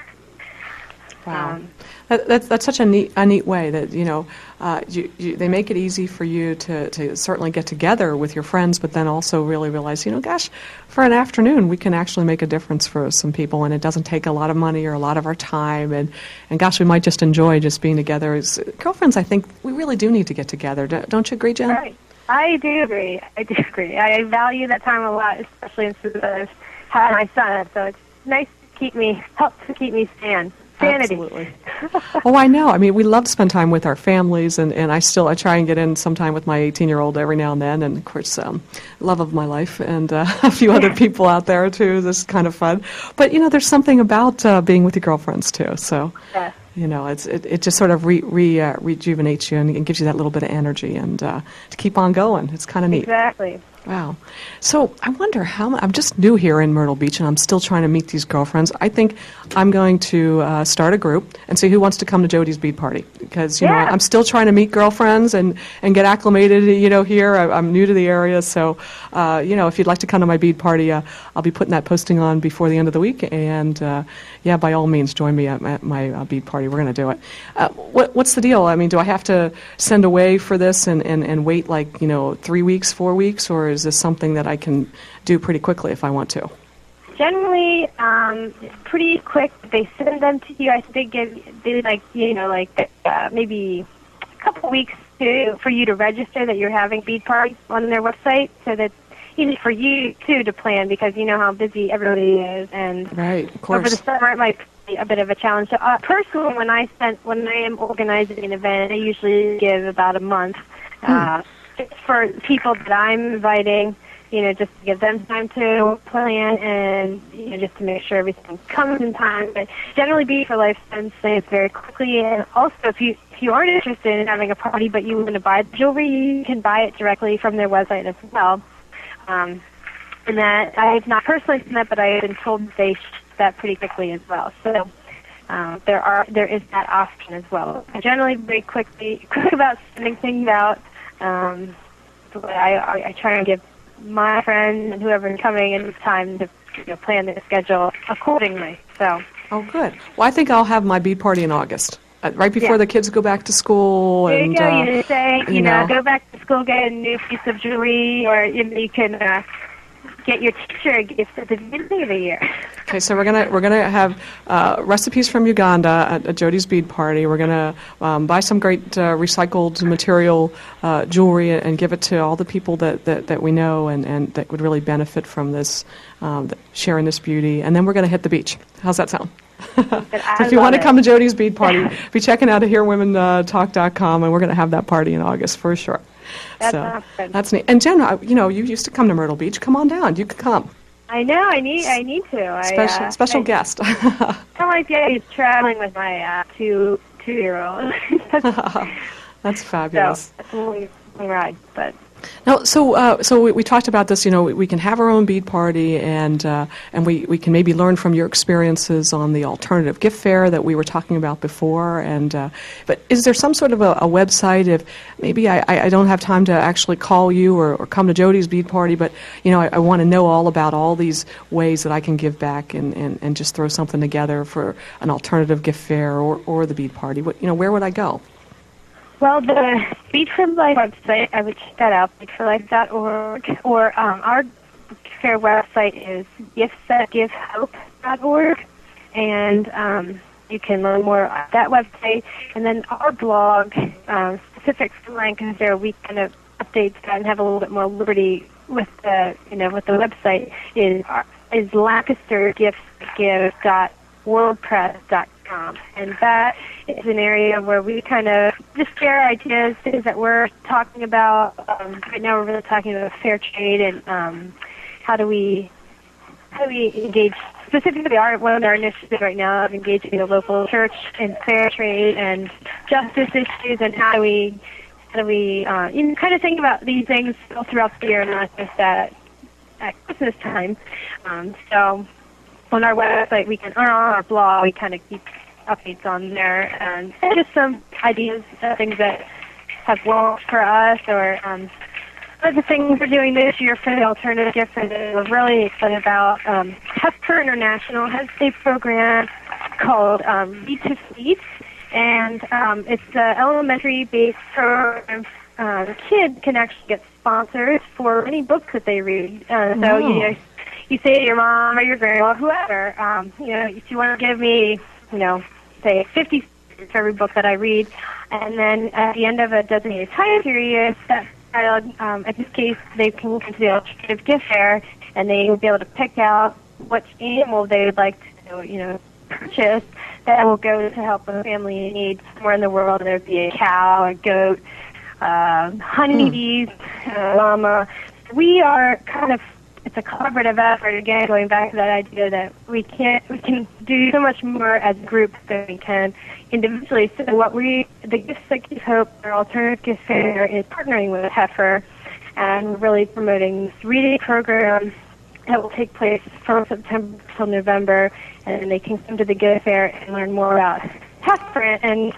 A: Wow.
B: Um,
A: That, that's, that's such a neat, a neat way that, you know, uh, you, you, they make it easy for you to, to certainly get together with your friends, but then also really realize, you know, gosh, for an afternoon, we can actually make a difference for some people, and it doesn't take a lot of money or a lot of our time, and, and gosh, we might just enjoy just being together. As girlfriends, I think we really do need to get together. Don't you agree, Jen?
B: Right. I do agree. I do agree. I value that time a lot, especially since I've had my son. So it's nice to keep me, help to keep me sane. Sanity.
A: Absolutely. oh, I know. I mean, we love to spend time with our families, and, and I still I try and get in some time with my 18 year old every now and then, and of course, um, love of my life, and uh, a few other people out there too. This is kind of fun. But you know, there's something about uh, being with your girlfriends too. So.
B: Yes.
A: You know, it's it, it just sort of re, re uh, rejuvenates you and, and gives you that little bit of energy and uh, to keep on going. It's kind of neat.
B: Exactly.
A: Wow. So I wonder how I'm just new here in Myrtle Beach and I'm still trying to meet these girlfriends. I think I'm going to uh, start a group and see who wants to come to Jody's bead party because you know I'm still trying to meet girlfriends and, and get acclimated. You know here I, I'm new to the area, so uh, you know if you'd like to come to my bead party, uh, I'll be putting that posting on before the end of the week. And uh, yeah, by all means, join me at my, at my uh, bead party. We're going to do it. Uh, what, what's the deal? I mean, do I have to send away for this and, and, and wait like you know three weeks, four weeks, or is this something that I can do pretty quickly if I want to?
B: Generally, um, it's pretty quick. They send them to you. I think they give they like you know like uh, maybe a couple weeks to for you to register that you're having bead parties on their website, so that easy for you too to plan because you know how busy everybody is and
A: Right, of
B: over the summer it might be a bit of a challenge. So uh, personally, when I sent when I am organizing an event, I usually give about a month uh, just for people that I'm inviting you know, just to give them time to plan and, you know, just to make sure everything comes in time. But generally, Bead for Life things very quickly. And also, if you if you aren't interested in having a party but you want to buy the jewelry, you can buy it directly from their website as well. Um, and that I have not personally seen that, but I have been told they ship that pretty quickly as well. So um, there are there is that option as well. I generally very quickly quick about sending things out. Um, but I, I, I try and give my friends and whoever's coming enough time to you know, plan their schedule accordingly. So.
A: Oh, good. Well, I think I'll have my bead party in August. Uh, right before
B: Yeah.
A: the kids go back to school,
B: There
A: and
B: you go.
A: uh,
B: you say, you, know,
A: know.
B: go back to school, get a new piece of jewelry, or you, know, you can uh, get your teacher a gift at the beginning of the year.
A: Okay, so we're gonna we're gonna have uh, recipes from Uganda at, at Jody's bead party. We're gonna um, buy some great uh, recycled material uh, jewelry and give it to all the people that, that, that we know and, and that would really benefit from this, um, sharing this beauty. And then we're gonna hit the beach. How's that sound? So if you want to come to Jody's bead party, be checking out at hearwomentalk.com, and we're gonna have that party in August for sure.
B: That's
A: so
B: awesome.
A: that's neat. And Jen, I- you know, you used to come to Myrtle Beach. Come on down. You could come.
B: I know. I need. I need to. I,
A: Special
B: uh,
A: special
B: I,
A: guest.
B: Kind of like the idea traveling with my uh, two two year old. so
A: That's fabulous.
B: that's a long, long ride, but
A: Now, so uh, so we, we talked about this. You know, we, we can have our own bead party, and uh, and we, we can maybe learn from your experiences on the alternative gift fair that we were talking about before. And uh, but is there some sort of a, a website? If maybe I, I don't have time to actually call you or, or come to Jody's bead party, but you know, I, I want to know all about all these ways that I can give back and, and, and just throw something together for an alternative gift fair or, or the bead party. What you know, where would I go?
B: Well, the Bead for Life website, I would check that out, beadforlife.org, or um, our fair website is giftsthatgivehope.org, and um, you can learn more at that website. And then our blog, um, specific for Lancaster, we kind of update that and have a little bit more liberty with the, you know, with the website is is lancastergiftsgive.wordpress.com, and that is an area where we kind of just share ideas, things that we're talking about. Um, right now, we're really talking about fair trade and um, how do we how do we engage specifically our one of our initiatives right now of engaging the local church in fair trade and justice issues and how do we how do we uh, you know, kind of think about these things all throughout the year, not just at at Christmas time. Um, so on our website, we can or on our blog, we kind of keep updates on there and just some ideas, uh, things that have worked for us or um, one of the things we're doing this year for the alternative gift that we're really excited about, um, Heifer International has a program called um, Read to Feed, and um, it's an elementary-based program. Uh, the kids can actually get sponsors for any books that they read. Uh, so you know, you say to your mom or your grandma, whoever, um, you know, if you want to give me, you know, say 50 for every book that I read, and then at the end of a designated time period, that child, um, in this case, they can come to the alternative gift fair, and they will be able to pick out which animal they would like to, you know, purchase that will go to help a family in need somewhere in the world. There'd be a cow, a goat, uh, honeybees, uh, llama. We are kind of it's a collaborative effort again going back to that idea that we can't we can do so much more as a group than we can individually. So what we the gifts that give hope our alternative gift fair is partnering with Heifer and really promoting this reading program that will take place from September till November and they can come to the gift fair and learn more about Heifer and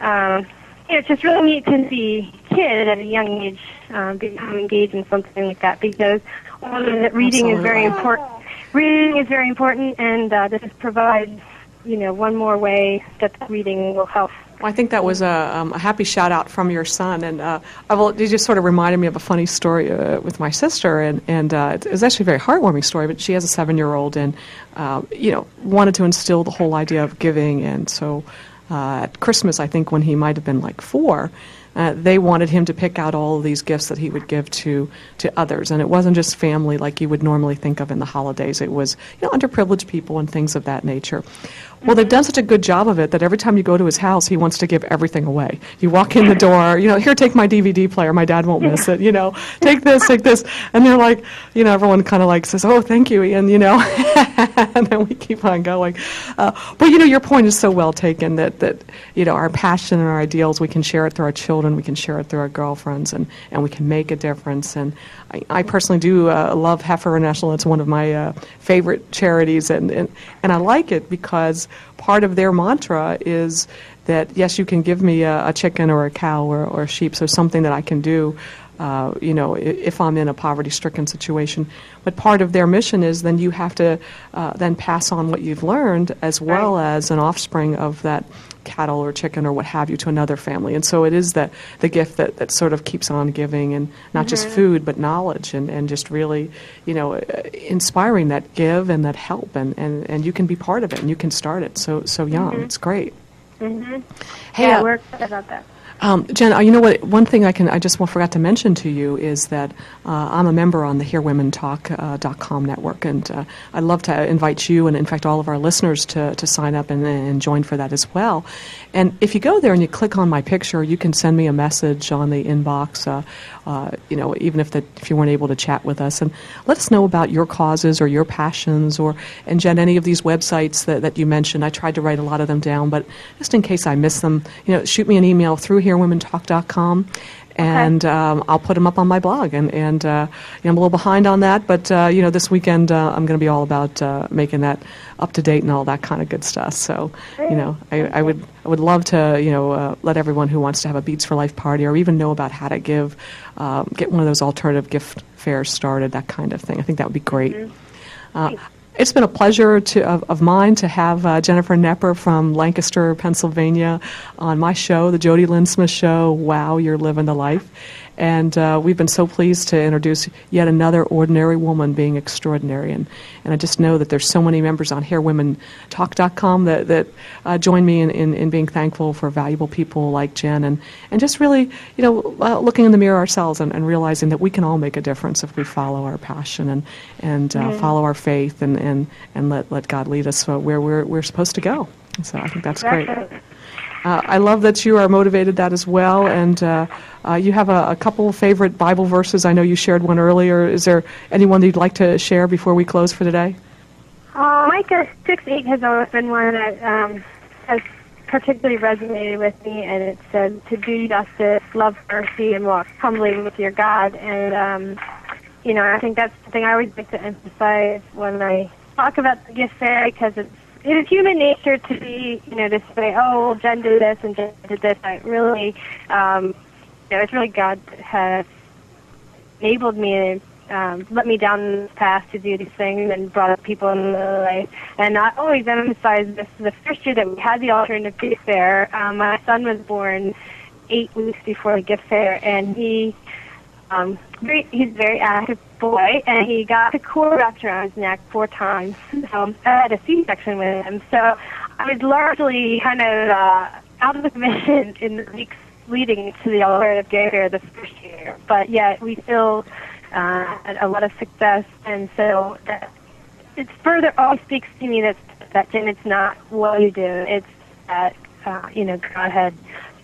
B: um, you know, it's just really neat to see kids at a young age um, become engaged in something like that because one of the reading is very important. Reading is very important, and uh, this provides you know one more way that the reading will help.
A: Well, I think that was a, um, a happy shout out from your son, and uh, I will, it just sort of reminded me of a funny story uh, with my sister, and and uh, it was actually a very heartwarming story. But she has a seven year old, and uh, you know wanted to instill the whole idea of giving, and so uh, at Christmas, I think when he might have been like four. Uh, they wanted him to pick out all of these gifts that he would give to to others, and it wasn't just family like you would normally think of in the holidays. It was you know underprivileged people and things of that nature. Well, they've done such a good job of it that every time you go to his house, he wants to give everything away. You walk in the door, you know, here, take my DVD player. My dad won't miss it. You know, take this, take this, and they're like, you know, everyone kind of like says, "Oh, thank you, Ian," you know, and then we keep on going. Uh, but you know, your point is so well taken that that you know our passion and our ideals, we can share it through our children, we can share it through our girlfriends, and and we can make a difference. And I, I personally do uh, love Heifer International. It's one of my uh, favorite charities, and, and and I like it because part of their mantra is that yes, you can give me a, a chicken or a cow or, or a sheep, so something that I can do. Uh, you know, if I'm in a poverty-stricken situation, but part of their mission is then you have to uh, then pass on what you've learned as well
B: right.
A: as an offspring of that cattle or chicken or what have you to another family. And so it is that the gift that, that sort of keeps on giving and not mm-hmm. just food but knowledge and, and just really, you know, uh, inspiring that give and that help and, and, and you can be part of it and you can start it so so young.
B: Mm-hmm.
A: It's great.
B: Mm-hmm. Hey, yeah, uh, we're excited about that.
A: Um, Jen, uh, you know what? One thing I can I just forgot to mention to you is that uh, I'm a member on the HearWomenTalk.com uh, network, and uh, I'd love to invite you and in fact all of our listeners to, to sign up and, and join for that as well. And if you go there and you click on my picture, you can send me a message on the inbox. Uh, you know, even if the, if you weren't able to chat with us, and let us know about your causes or your passions, or and Jen, any of these websites that, that you mentioned. I tried to write a lot of them down, but just in case I miss them, you know, shoot me an email through hearwomentalk.com and um, I'll put them up on my blog. And, and uh, you know, I'm a little behind on that, but uh, you know, this weekend uh, I'm going to be all about uh, making that up to date and all that kind of good stuff. So, you know, I, I would I would love to you know uh, let everyone who wants to have a Beads for Life party or even know about how to give um, get one of those alternative gift fairs started, that kind of thing. I think that would be great.
B: Mm-hmm. Uh,
A: it's been a pleasure to, of, of mine to have uh, Jennifer Nepper from Lancaster, Pennsylvania, on my show, the Jody Lynn Smith Show. Wow, you're living the life. And uh, we've been so pleased to introduce yet another ordinary woman being extraordinary. And, and I just know that there's so many members on HearWomenTalk.com that, that uh, join me in, in, in, being thankful for valuable people like Jen and, and just really, you know, uh, looking in the mirror ourselves and, and realizing that we can all make a difference if we follow our passion and, and mm. follow our faith and, and, and let, let God lead us where we're, we're supposed to go. So I think that's great. Uh, I love that you are motivated that as well, and uh, uh, you have a, a, couple favorite Bible verses. I know you shared one earlier. Is there anyone that you'd like to share before we close for today?
B: Uh, Micah 6 8 has always been one that um, has particularly resonated with me, and it said to do justice, love mercy, and walk humbly with your God. And, um, you know, I think that's the thing I always like to emphasize when I talk about the gift fair because it's it is human nature to be, you know, to say, oh, well, Jen did this and Jen did this. I really, um, you know, it's really God has enabled me and um, let me down this path to do these things and brought up people in the life. And I always emphasize this. The first year that we had the alternative gift fair, um, my son was born eight weeks before the gift fair, and he um, very, he's a very active boy, and he got the cord wrapped around his neck four times. So I had a C-section with him. So I was largely kind of uh, out of the commission in the weeks leading to the alternative gay fair the first year. But yet we still uh, had a lot of success, and so that it further always speaks to me that that then it's not what you do; it's that uh, you know God had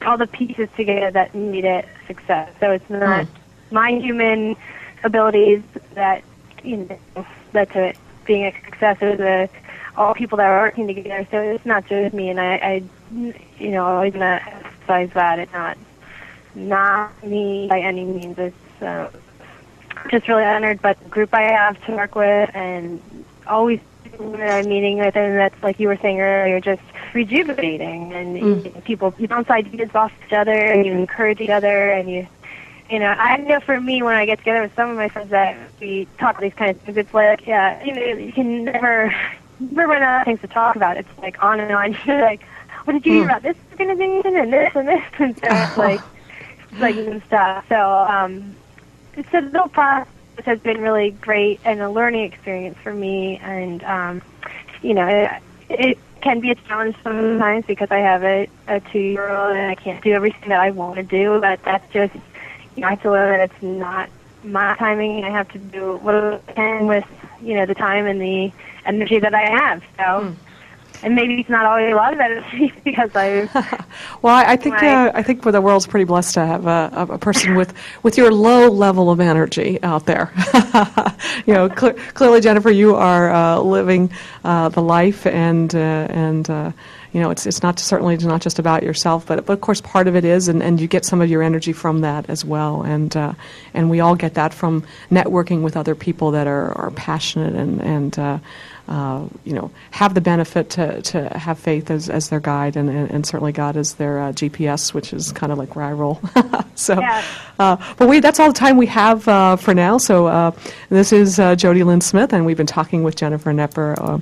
B: all the pieces together that made it success. So it's not. Mm my human abilities that you know led to it being a success. It was a, all people that were working together. So it's not just me, and I, I you know, always gonna emphasize that it's not not me by any means. It's uh, just really honored by the group I have to work with, and always that I'm meeting with, and that's like you were saying earlier, just rejuvenating, and mm. people you bounce ideas off each other, and you encourage each other, and you you know, I know for me when I get together with some of my friends that we talk about these kind of things, it's like, yeah, you know, you can never, never run out of things to talk about. It's like on and on. You're like, what did you hear mm. about this organization and this and this and so it's like, like and stuff. So um, it's a little process has been really great and a learning experience for me. And um, you know, it, it can be a challenge sometimes because I have a, a two-year-old and I can't do everything that I want to do. But that's just I have to learn that it's not my timing. I have to do what I can with, you know, the time and the energy that I have. So, mm. and maybe it's not always a lot of energy because I
A: Well, I, I think uh, I think for the world's pretty blessed to have a, a a person with with your low level of energy out there. you know, cl- clearly, Jennifer, you are uh, living uh, the life, and uh, and uh, you know, it's it's not certainly it's not just about yourself, but but of course, part of it is, and, and you get some of your energy from that as well, and uh, and we all get that from networking with other people that are, are passionate and and. Uh, uh, you know, have the benefit to, to have faith as, as their guide, and, and, and certainly God as their uh, GPS, which is kind of like where I roll. so,
B: Yeah.
A: uh, but we that's all the time we have uh, for now. So uh, this is uh, Jody Lynn Smith, and we've been talking with Jennifer Nepper,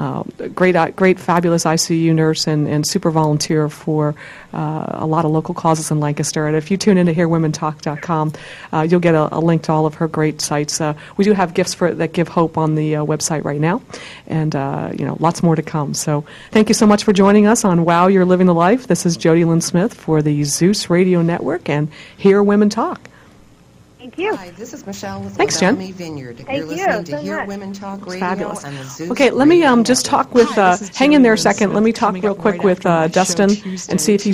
A: uh, great, uh, great, fabulous ICU nurse and, and super volunteer for uh, a lot of local causes in Lancaster. And if you tune into HearWomenTalk.com, uh, you'll get a, a link to all of her great sites. Uh, we do have gifts for that give hope on the uh, website right now, and uh, you know lots more to come. So thank you so much for joining us on Wow, You're Living the Life. This is Jody Lynn Smith for the Zeus Radio Network and Hear Women Talk.
B: Thank you.
C: Hi, this is Michelle with
A: Thanks, Jen.
C: Wadami Vineyard.
B: Thank
C: You're
B: you
C: listening to
B: so
C: Hear
B: much.
C: Women Talk Radio
A: Fabulous.
C: on the Zeus
A: Okay, let me um, just talk with, uh,
D: this
A: hang in there a second. Let me talk real quick
D: right
A: with
D: after
A: uh, Dustin
D: Tuesday
A: and see if he